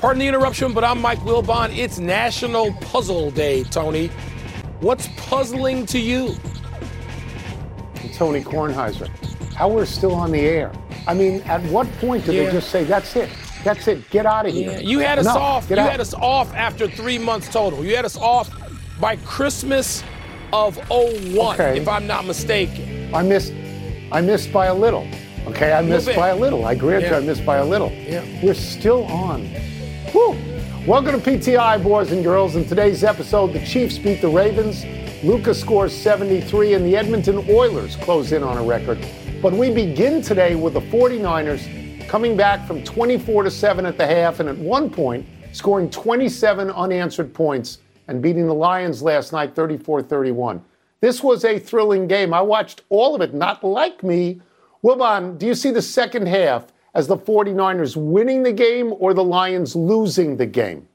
Pardon the interruption, but I'm Mike Wilbon. It's National Puzzle Day, Tony. What's puzzling to you? Tony Kornheiser, how we're still on the air. I mean, at what point do Yeah. they just say, that's it? That's it. Get out of here. Yeah, you had us off. You out. had us off after three months total. You had us off by Christmas of 01, Okay. if I'm not mistaken. I missed. I missed by a little. Okay, I missed by a little. I grant you, I missed by a little. Yeah. We're still on. Whew. Welcome to PTI, boys and girls. In today's episode, the Chiefs beat the Ravens. Lucas scores 73, and the Edmonton Oilers close in on a record. But we begin today with the 49ers coming back from 24 to 7 at the half, and at one point scoring 27 unanswered points and beating the Lions last night 34 31. This was a thrilling game. I watched all of it, not like me. Wilbon, do you see the second half as the 49ers winning the game or the Lions losing the game?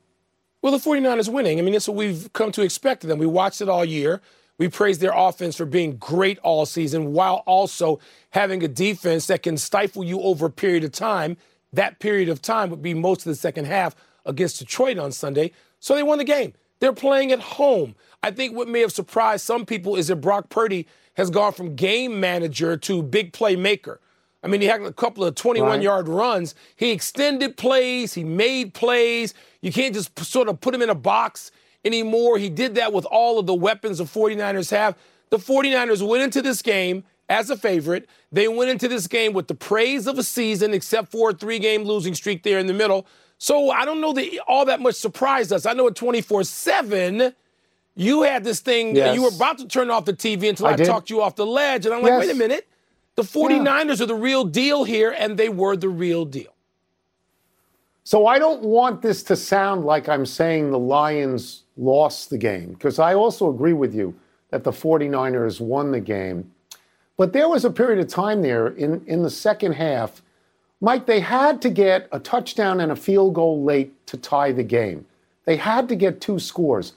Well, the 49ers winning. I mean, that's what we've come to expect of them. We watched it all year. We praised their offense for being great all season while also having a defense that can stifle you over a period of time. That period of time would be most of the second half against Detroit on Sunday. So they won the game. They're playing at home. I think what may have surprised some people is that Brock Purdy has gone from game manager to big playmaker. I mean, he had a couple of 21 Right. yard runs. He extended plays, he made plays. You can't just p- sort of put him in a box anymore. He did that with all of the weapons the 49ers have. The 49ers went into this game as a favorite. They went into this game with the praise of a season, except for a three game losing streak there in the middle. So I don't know that all that much surprised us. I know at 24 7, you had this thing, Yes. you were about to turn off the TV until I I, talked you off the ledge. And I'm like, Yes. wait a minute. The 49ers are the real deal here, and they were the real deal. So I don't want this to sound like I'm saying the Lions lost the game, because I also agree with you that the 49ers won the game. But there was a period of time there in, in the second half, Mike, they had to get a touchdown and a field goal late to tie the game. They had to get two scores.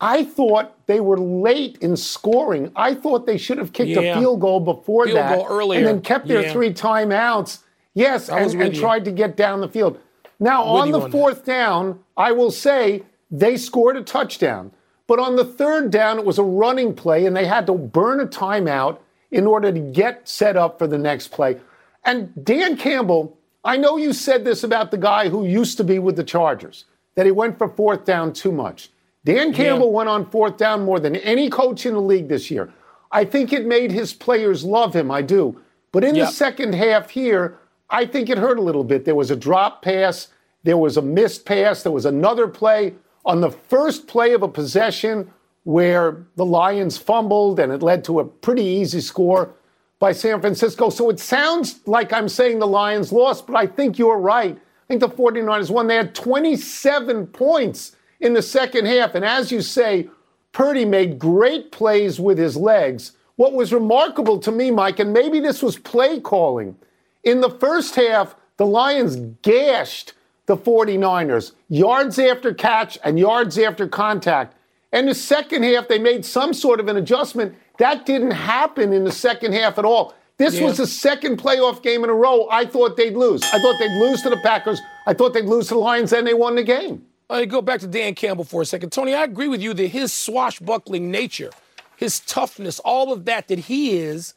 I thought they were late in scoring. I thought they should have kicked Yeah. a field goal before Field that goal and then kept their Yeah. three timeouts. Yes, I was and, and tried to get down the field. Now, on the on that. fourth down, I will say they scored a touchdown. But on the third down, it was a running play, and they had to burn a timeout in order to get set up for the next play. And Dan Campbell, I know you said this about the guy who used to be with the Chargers, that he went for fourth down too much. Dan Campbell went on fourth down more than any coach in the league this year. I think it made his players love him. I do. But in the second half here, I think it hurt a little bit. There was a drop pass, there was a missed pass, there was another play on the first play of a possession where the Lions fumbled and it led to a pretty easy score by San Francisco. So it sounds like I'm saying the Lions lost, but I think you're right. I think the 49ers won. They had 27 points in the second half. And as you say, Purdy made great plays with his legs. What was remarkable to me, Mike, and maybe this was play calling, in the first half, the Lions gashed the 49ers, yards after catch and yards after contact. And the second half, they made some sort of an adjustment. That didn't happen in the second half at all. This Yeah. was the second playoff game in a row I thought they'd lose. I thought they'd lose to the Packers. I thought they'd lose to the Lions, and they won the game. Let me go back to Dan Campbell for a second. Tony, I agree with you that his swashbuckling nature, his toughness, all of that that he is,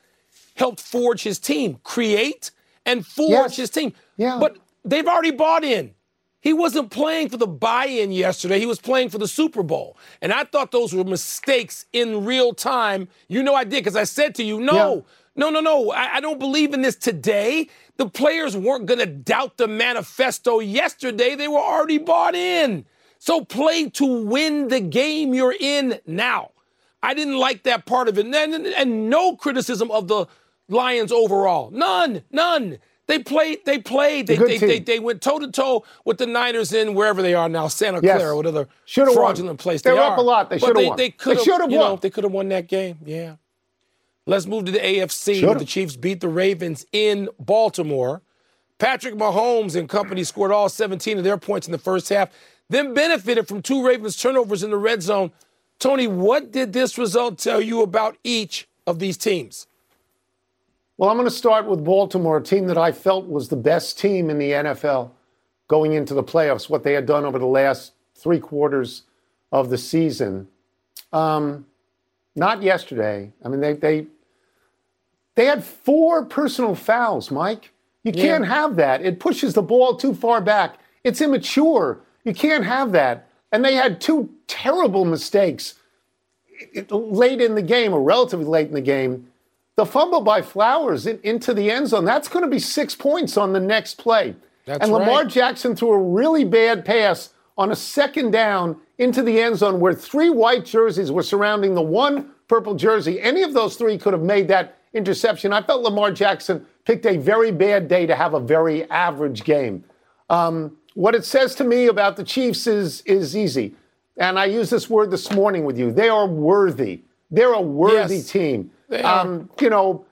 helped forge his team, create and forge Yes. his team. Yeah. But they've already bought in. He wasn't playing for the buy-in yesterday. He was playing for the Super Bowl. And I thought those were mistakes in real time. You know I did because I said to you, no, Yeah. no, no, no. I, I don't believe in this today. The players weren't going to doubt the manifesto yesterday. They were already bought in. So play to win the game you're in now. I didn't like that part of it. And, and, and no criticism of the Lions overall. None, none. They played, they played, they, they, they, they went toe to toe with the Niners in wherever they are now, Santa Yes. Clara, whatever Should've won. fraudulent place They they, were are. up a lot. They should've they, won. They They could have, you know, won. they could have won that game. Yeah. Let's move to the AFC. where. The Chiefs beat the Ravens in Baltimore. Patrick Mahomes and company scored all 17 of their points in the first half, then benefited from two Ravens turnovers in the red zone. Tony, what did this result tell you about each of these teams? Well, I'm going to start with Baltimore, a team that I felt was the best team in the NFL. going into the playoffs, what they had done over the last three quarters of the season. Um, not yesterday. I mean, they they they had four personal fouls, Mike. You can't have that. It pushes the ball too far back. It's immature. You can't have that. And they had two terrible mistakes late in the game, or relatively late in the game. The fumble by Flowers in, into the end zone, that's going to be six points on the next play. That's and Lamar right. Jackson threw a really bad pass on a second down into the end zone where three white jerseys were surrounding the one purple jersey. Any of those three could have made that interception. I felt Lamar Jackson picked a very bad day to have a very average game. Um, what it says to me about the Chiefs is, is easy. And I used this word this morning with you. They are worthy. They're a worthy yes, team. Um, you know,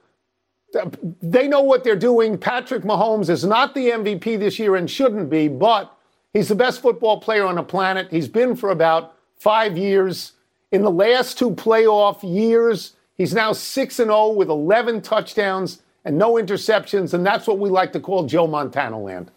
they know what they're doing. Patrick Mahomes is not the MVP this year and shouldn't be, but he's the best football player on the planet. He's been for about five years. In the last two playoff years, he's now 6 and 0 with 11 touchdowns and no interceptions, and that's what we like to call Joe Montana land.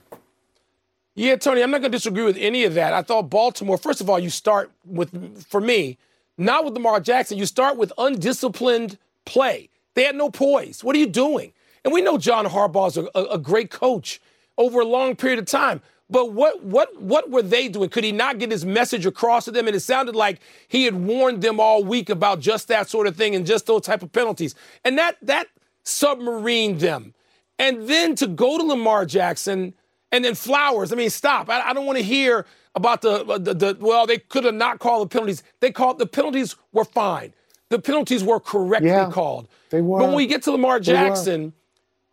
Yeah, Tony, I'm not going to disagree with any of that. I thought Baltimore, first of all, you start with, for me, not with Lamar Jackson, you start with undisciplined play. They had no poise. What are you doing? And we know John Harbaugh is a, a, a great coach over a long period of time. But what what what were they doing? Could he not get his message across to them? And it sounded like he had warned them all week about just that sort of thing and just those type of penalties. And that that submarined them. And then to go to Lamar Jackson and then Flowers. I mean, stop. I, I don't want to hear about the, uh, the, the well, they could have not called the penalties. They called the penalties were fine. The penalties were correctly yeah, called. They were. But when we get to Lamar Jackson,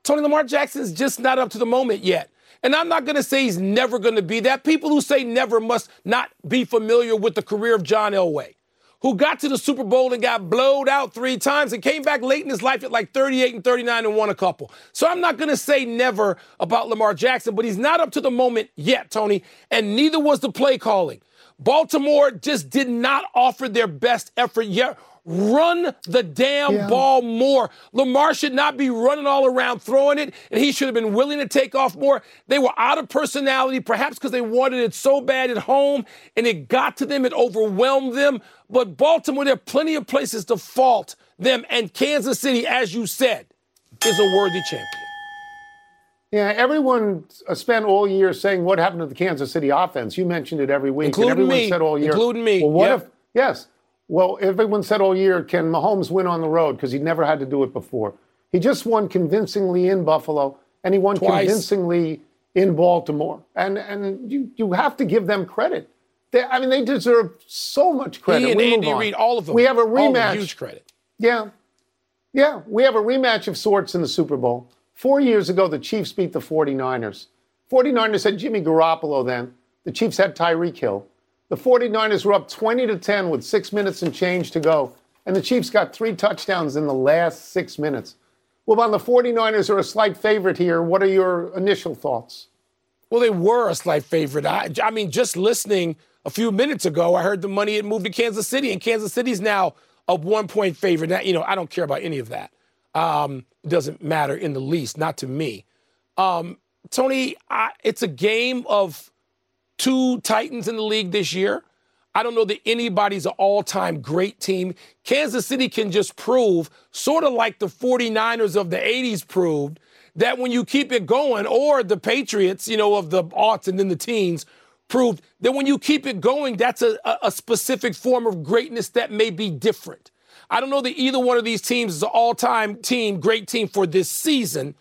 Tony Lamar Jackson's just not up to the moment yet. And I'm not going to say he's never going to be that. People who say never must not be familiar with the career of John Elway who got to the Super Bowl and got blowed out three times and came back late in his life at like 38 and 39 and won a couple. So I'm not going to say never about Lamar Jackson, but he's not up to the moment yet, Tony, and neither was the play calling. Baltimore just did not offer their best effort yet Run the damn yeah. ball more. Lamar should not be running all around throwing it, and he should have been willing to take off more. They were out of personality, perhaps because they wanted it so bad at home, and it got to them, it overwhelmed them. But Baltimore, there are plenty of places to fault them, and Kansas City, as you said, is a worthy champion. Yeah, everyone uh, spent all year saying what happened to the Kansas City offense. You mentioned it every week. Including and everyone me. said all year. Including me. Well, what yep. if, yes, well, everyone said all year, can Mahomes win on the road? Because he never had to do it before. He just won convincingly in Buffalo, and he won Twice. convincingly in Baltimore. And and you you have to give them credit. They, I mean, they deserve so much credit. He and we Andy Reid, all of them. We have a rematch. huge credit. Yeah, yeah, we have a rematch of sorts in the Super Bowl. Four years ago, the Chiefs beat the 49ers. 49ers had Jimmy Garoppolo then. The Chiefs had Tyreek Hill. The 49ers were up 20 to 10 with six minutes and change to go. And the Chiefs got three touchdowns in the last six minutes. Well, on the 49ers are a slight favorite here. What are your initial thoughts? Well, they were a slight favorite. I, I mean, just listening a few minutes ago, I heard the money had moved to Kansas City, and Kansas City's now a one point favorite. Now, you know, I don't care about any of that. Um, it doesn't matter in the least, not to me. Um, Tony, I, it's a game of two Titans in the league this year. I don't know that anybody's an all time great team. Kansas City can just prove, sort of like the 49ers of the 80s proved, that when you keep it going, or the Patriots, you know, of the aughts and then the teens, proved that when you keep it going, that's a, a specific form of greatness that may be different. I don't know that either one of these teams is an all time team, great team for this season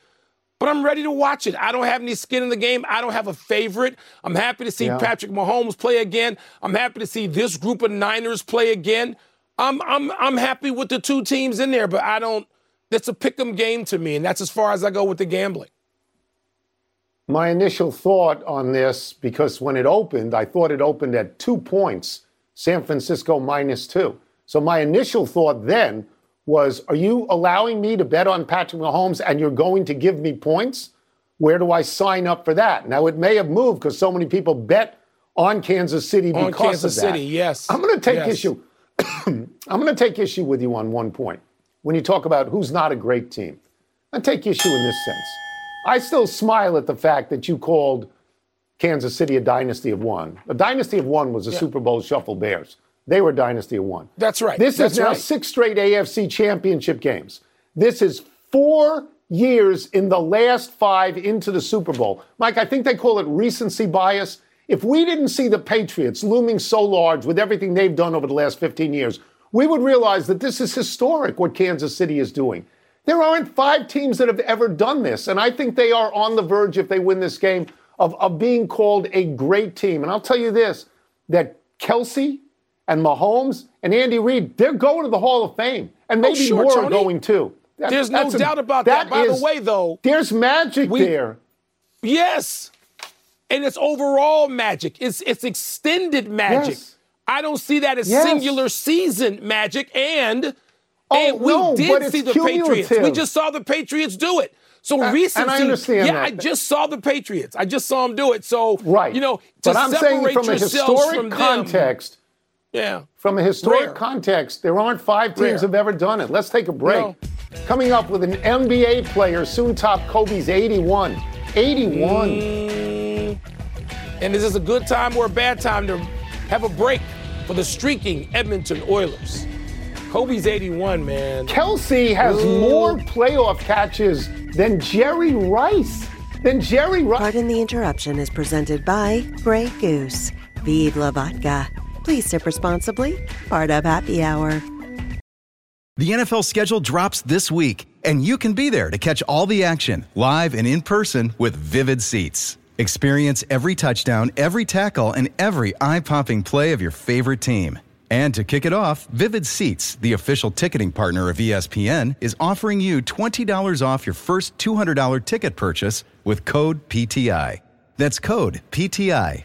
but I'm ready to watch it. I don't have any skin in the game. I don't have a favorite. I'm happy to see yeah. Patrick Mahomes play again. I'm happy to see this group of Niners play again. I'm I'm I'm happy with the two teams in there, but I don't. That's a pick'em game to me, and that's as far as I go with the gambling. My initial thought on this, because when it opened, I thought it opened at two points, San Francisco minus two. So my initial thought then was Are you allowing me to bet on Patrick Mahomes and you're going to give me points? Where do I sign up for that? Now, it may have moved because so many people bet on Kansas City on because Kansas of that. City, yes. I'm going to take yes. issue. I'm going to take issue with you on one point. When you talk about who's not a great team, I take issue in this sense. I still smile at the fact that you called Kansas City a dynasty of one. A dynasty of one was the Yeah. Super Bowl Shuffle Bears. They were dynasty of one. That's right. This That's is now right. six straight AFC championship games. This is four years in the last five into the Super Bowl. Mike, I think they call it recency bias. If we didn't see the Patriots looming so large with everything they've done over the last 15 years, we would realize that this is historic what Kansas City is doing. There aren't five teams that have ever done this, and I think they are on the verge, if they win this game, of, of being called a great team. And I'll tell you this that Kelce and Mahomes and Andy Reid, they're going to the Hall of Fame, and maybe Oh, sure, more are going too. That- There's no a- doubt about that. By the way, though, there's magic we- there. Yes. And it's overall magic. It's it's extended magic. Yes. I don't see that as Yes. singular season magic. And, Oh, and we no, did see the Patriots. We just saw the Patriots do it. So Uh, and I understand yeah, that. I just saw the Patriots. I just saw them do it. So Right. you know, to but I'm saying separate from a yourselves historic from them- context, yeah. from a historic Rare. context, there aren't five teams Rare. have ever done it. Let's take a break. No. Coming up with an NBA player, soon top Kobe's 81. 81. Mm. And is this a good time or a bad time to have a break for the streaking Edmonton Oilers? Kobe's 81, man. Kelce has Ooh. more playoff catches than Jerry Rice. Than Jerry Rice. Pardon the interruption is presented by Grey Goose. Vive la vodka. Please sip responsibly. Part of happy hour. The NFL schedule drops this week, and you can be there to catch all the action live and in person with Vivid Seats. Experience every touchdown, every tackle, and every eye popping play of your favorite team. And to kick it off, Vivid Seats, the official ticketing partner of ESPN, is offering you $20 off your first $200 ticket purchase with code PTI. That's code PTI.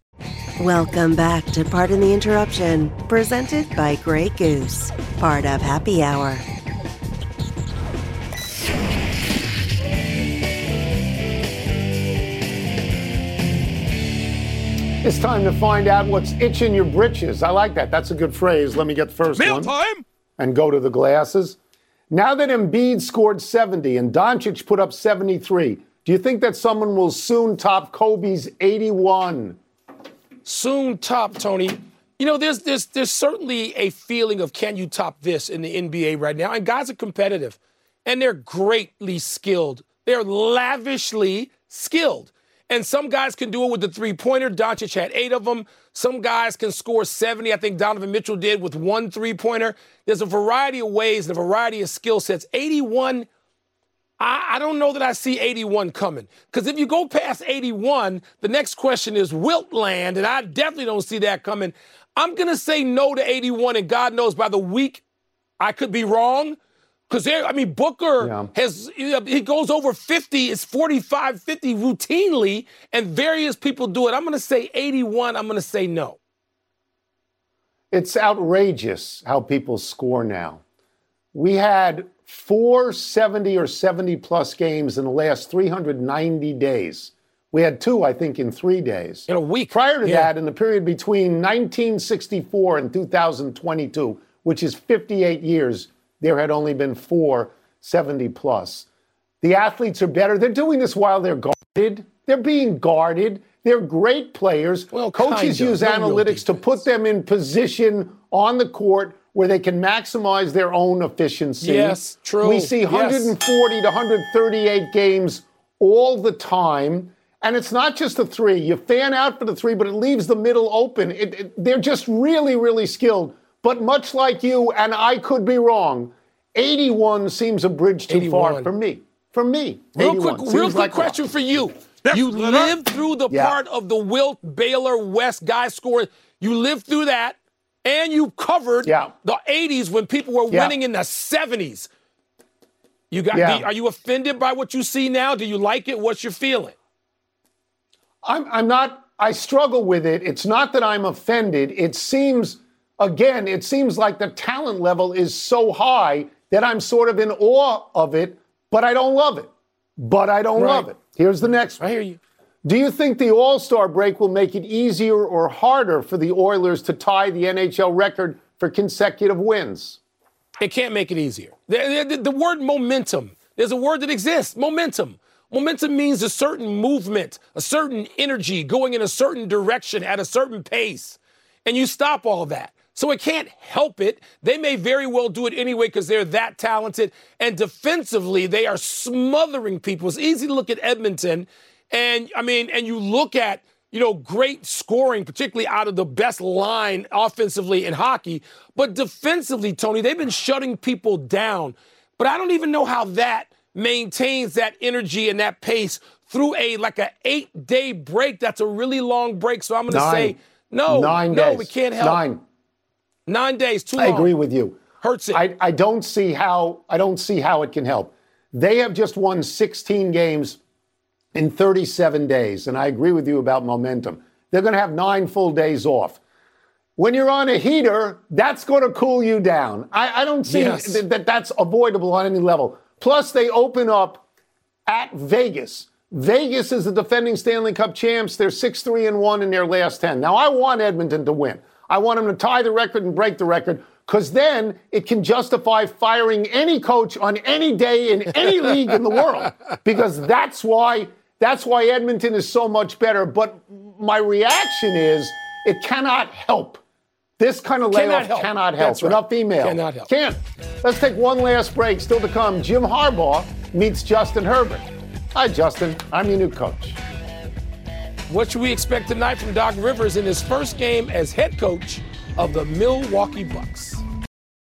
Welcome back to Pardon the Interruption, presented by Grey Goose. Part of happy hour. It's time to find out what's itching your britches. I like that. That's a good phrase. Let me get the first Meal one. time. and go to the glasses. Now that Embiid scored 70 and Doncic put up 73, do you think that someone will soon top Kobe's 81? Soon top, Tony. You know, there's there's there's certainly a feeling of can you top this in the NBA right now? And guys are competitive, and they're greatly skilled. They're lavishly skilled. And some guys can do it with the three pointer. Doncic had eight of them. Some guys can score 70. I think Donovan Mitchell did with one three pointer. There's a variety of ways and a variety of skill sets. 81, I, I don't know that I see 81 coming. Because if you go past 81, the next question is wilt land, and I definitely don't see that coming. I'm going to say no to 81, and God knows by the week I could be wrong. Because I mean, Booker Yeah. has he goes over 50, it's 45, 50 routinely, and various people do it. I'm going to say 81. I'm going to say no. It's outrageous how people score now. We had four 70 or 70 plus games in the last 390 days. We had two, I think, in three days. In a week. Prior to Yeah. that, in the period between 1964 and 2022, which is 58 years, there had only been four 70 plus. The athletes are better. They're doing this while they're guarded. They're being guarded. They're great players. Well, Coaches use No analytics to put them in position on the court where they can maximize their own efficiency. Yes, true. We see Yes. 140 to 138 games all the time. And it's not just the three. You fan out for the three, but it leaves the middle open. It, it, they're just really, really skilled. But much like you, and I could be wrong, 81 seems a bridge too 81. far for me. For me. Real quick, real quick like question for you. You lived through the yeah. part of the Wilt Baylor West guy score. You lived through that, and you covered yeah. the 80s when people were yeah. winning in the 70s. You got? Yeah. are you offended by what you see now? Do you like it? What's your feeling? I'm, I'm not. I struggle with it. It's not that I'm offended. It seems, again, it seems like the talent level is so high that I'm sort of in awe of it, but I don't love it. But I don't right. love it. Here's the next one. I hear you. Do you think the All Star break will make it easier or harder for the Oilers to tie the NHL record for consecutive wins? It can't make it easier. The, the, the, word momentum, there's a word that exists momentum. Momentum means a certain movement, a certain energy going in a certain direction at a certain pace. And you stop all that. So it can't help it. They may very well do it anyway because they're that talented. And defensively, they are smothering people. It's easy to look at Edmonton. And I mean, and you look at you know, great scoring, particularly out of the best line offensively in hockey. But defensively, Tony, they've been shutting people down. But I don't even know how that maintains that energy and that pace through a like an eight day break. That's a really long break. So I'm going to say no, nine no, days. we can't help. Nine, nine days too I long. I agree with you. Hurts it. I, I don't see how I don't see how it can help. They have just won 16 games in 37 days. And I agree with you about momentum. They're going to have nine full days off. When you're on a heater, that's going to cool you down. I, I don't see yes. th- that that's avoidable on any level. Plus, they open up at Vegas. Vegas is the defending Stanley Cup champs. They're 6 3 and 1 in their last 10. Now, I want Edmonton to win. I want them to tie the record and break the record because then it can justify firing any coach on any day in any league in the world because that's why that's why Edmonton is so much better. But my reaction is it cannot help. This kind of layoff cannot help. Cannot help. Right. Enough email. Cannot help. Can't. Let's take one last break. Still to come. Jim Harbaugh meets Justin Herbert. Hi, Justin. I'm your new coach. What should we expect tonight from Doc Rivers in his first game as head coach of the Milwaukee Bucks?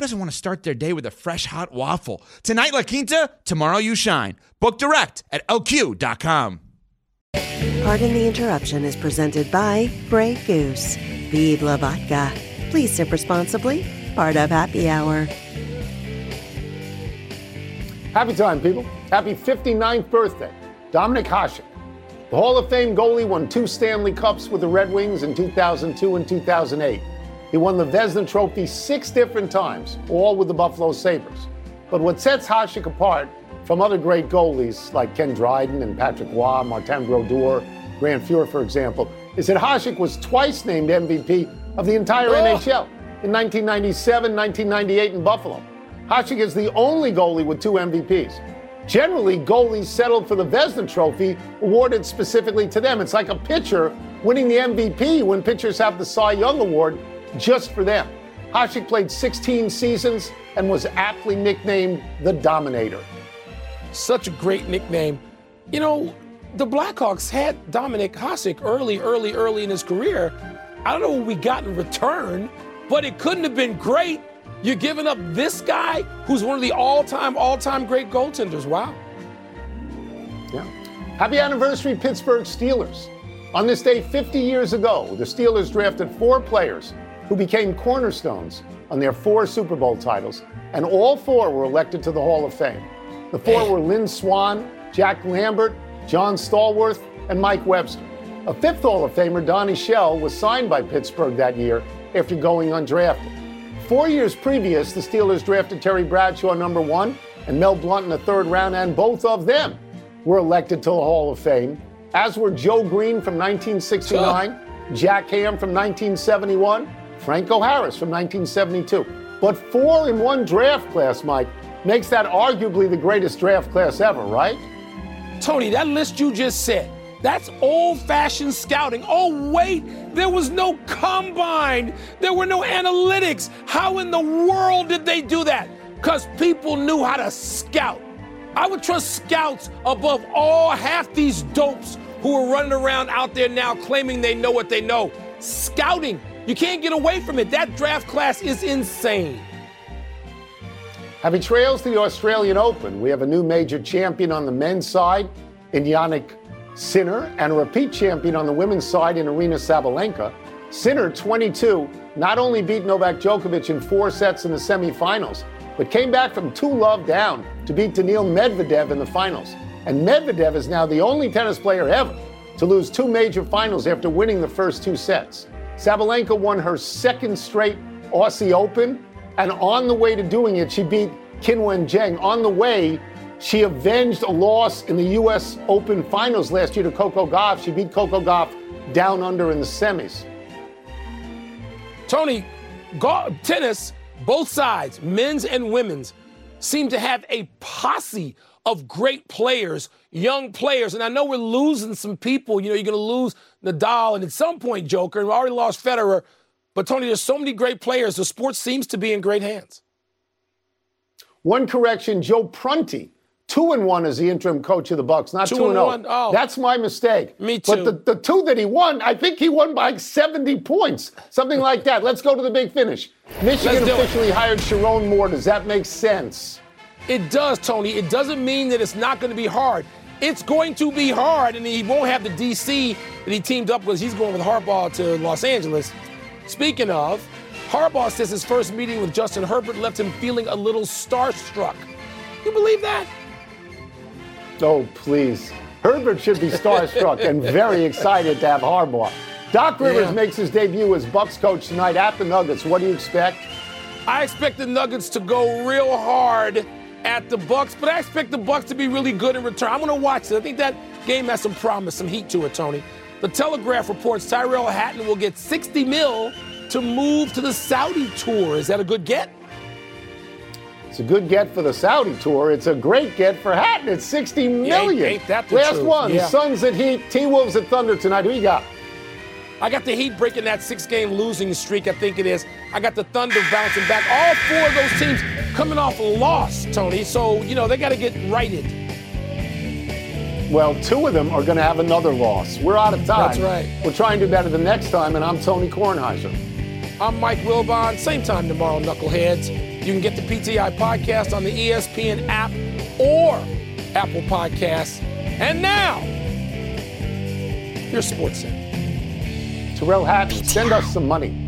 who doesn't want to start their day with a fresh hot waffle? Tonight, La Quinta, tomorrow, you shine. Book direct at lq.com. Pardon the interruption is presented by Grey Goose. Vive la vodka. Please sip responsibly. Part of Happy Hour. Happy time, people. Happy 59th birthday. Dominik Hasek. The Hall of Fame goalie won two Stanley Cups with the Red Wings in 2002 and 2008. He won the Vezina Trophy six different times, all with the Buffalo Sabres. But what sets Hasek apart from other great goalies like Ken Dryden and Patrick Roy, Martin Brodeur, Grant Fuhr, for example, is that Hasek was twice named MVP of the entire oh. NHL in 1997, 1998 in Buffalo. Hasek is the only goalie with two MVPs. Generally, goalies settled for the Vezina Trophy, awarded specifically to them. It's like a pitcher winning the MVP when pitchers have the Cy Young Award just for them. Hasek played 16 seasons and was aptly nicknamed the Dominator. Such a great nickname. You know, the Blackhawks had Dominik Hasek early, early, early in his career. I don't know what we got in return, but it couldn't have been great. You're giving up this guy who's one of the all-time, all-time great goaltenders. Wow. Yeah. Happy anniversary, Pittsburgh Steelers. On this day 50 years ago, the Steelers drafted four players who became cornerstones on their four Super Bowl titles, and all four were elected to the Hall of Fame. The four were Lynn Swann, Jack Lambert, John Stallworth, and Mike Webster. A fifth Hall of Famer, Donnie Shell, was signed by Pittsburgh that year after going undrafted. Four years previous, the Steelers drafted Terry Bradshaw number one and Mel Blount in the third round, and both of them were elected to the Hall of Fame, as were Joe Greene from 1969, Jack Ham from 1971, Franco Harris from 1972. But four in one draft class, Mike, makes that arguably the greatest draft class ever, right? Tony, that list you just said, that's old fashioned scouting. Oh, wait, there was no combine, there were no analytics. How in the world did they do that? Because people knew how to scout. I would trust scouts above all half these dopes who are running around out there now claiming they know what they know. Scouting, you can't get away from it. That draft class is insane. Happy trails to the Australian Open. We have a new major champion on the men's side in Jannik Sinner and a repeat champion on the women's side in Aryna Sabalenka. Sinner, 22, not only beat Novak Djokovic in four sets in the semifinals, but came back from 2 love down to beat Daniil Medvedev in the finals. And Medvedev is now the only tennis player ever to lose two major finals after winning the first two sets. Sabalenka won her second straight Aussie Open and on the way to doing it, she beat Qinwen Zheng. On the way, she avenged a loss in the U.S. Open finals last year to Coco Gauff. She beat Coco Gauff down under in the semis. Tony, tennis, both sides, men's and women's, seem to have a posse of great players, young players. And I know we're losing some people. You know, you're going to lose Nadal and at some point Joker, and we already lost Federer. But Tony, there's so many great players. The sport seems to be in great hands. One correction: Joe Prunty, two and one as the interim coach of the Bucks, not two, Two and and zero. one? Oh. That's my mistake. Me But too. the, the two that he won, I think he won by like 70 points, something like that. Let's go to the big finish. Michigan Let's it. officially hired Sherrone Moore. Does that make sense? It does, Tony. It doesn't mean that it's not going to be hard. It's going to be hard, and he won't have the DC that he teamed up with. He's going with Harbaugh to Los Angeles. Speaking of, Harbaugh says his first meeting with Justin Herbert left him feeling a little starstruck. You believe that? Oh, please. Herbert should be starstruck and very excited to have Harbaugh. Doc Rivers Yeah. makes his debut as Bucks coach tonight at the Nuggets. What do you expect? I expect the Nuggets to go real hard at the Bucks, but I expect the Bucks to be really good in return. I'm going to watch it. I think that game has some promise, some heat to it, Tony. The Telegraph reports Tyrrell Hatton will get 60 mil to move to the Saudi tour. Is that a good get? It's a good get for the Saudi tour. It's a great get for Hatton. It's 60 million. ain't that the Last truth? one. Yeah. Suns at Heat. T Wolves at Thunder tonight. Who you got? I got the Heat breaking that six-game losing streak. I think it is. I got the Thunder bouncing back. All four of those teams coming off a loss, Tony. So you know they got to get righted. Well, two of them are going to have another loss. We're out of time. That's right. We'll try and do better the next time. And I'm Tony Kornheiser. I'm Mike Wilbon. Same time tomorrow, Knuckleheads. You can get the PTI podcast on the ESPN app or Apple Podcasts. And now, your sports center. Tyrrell Hatton, send us some money.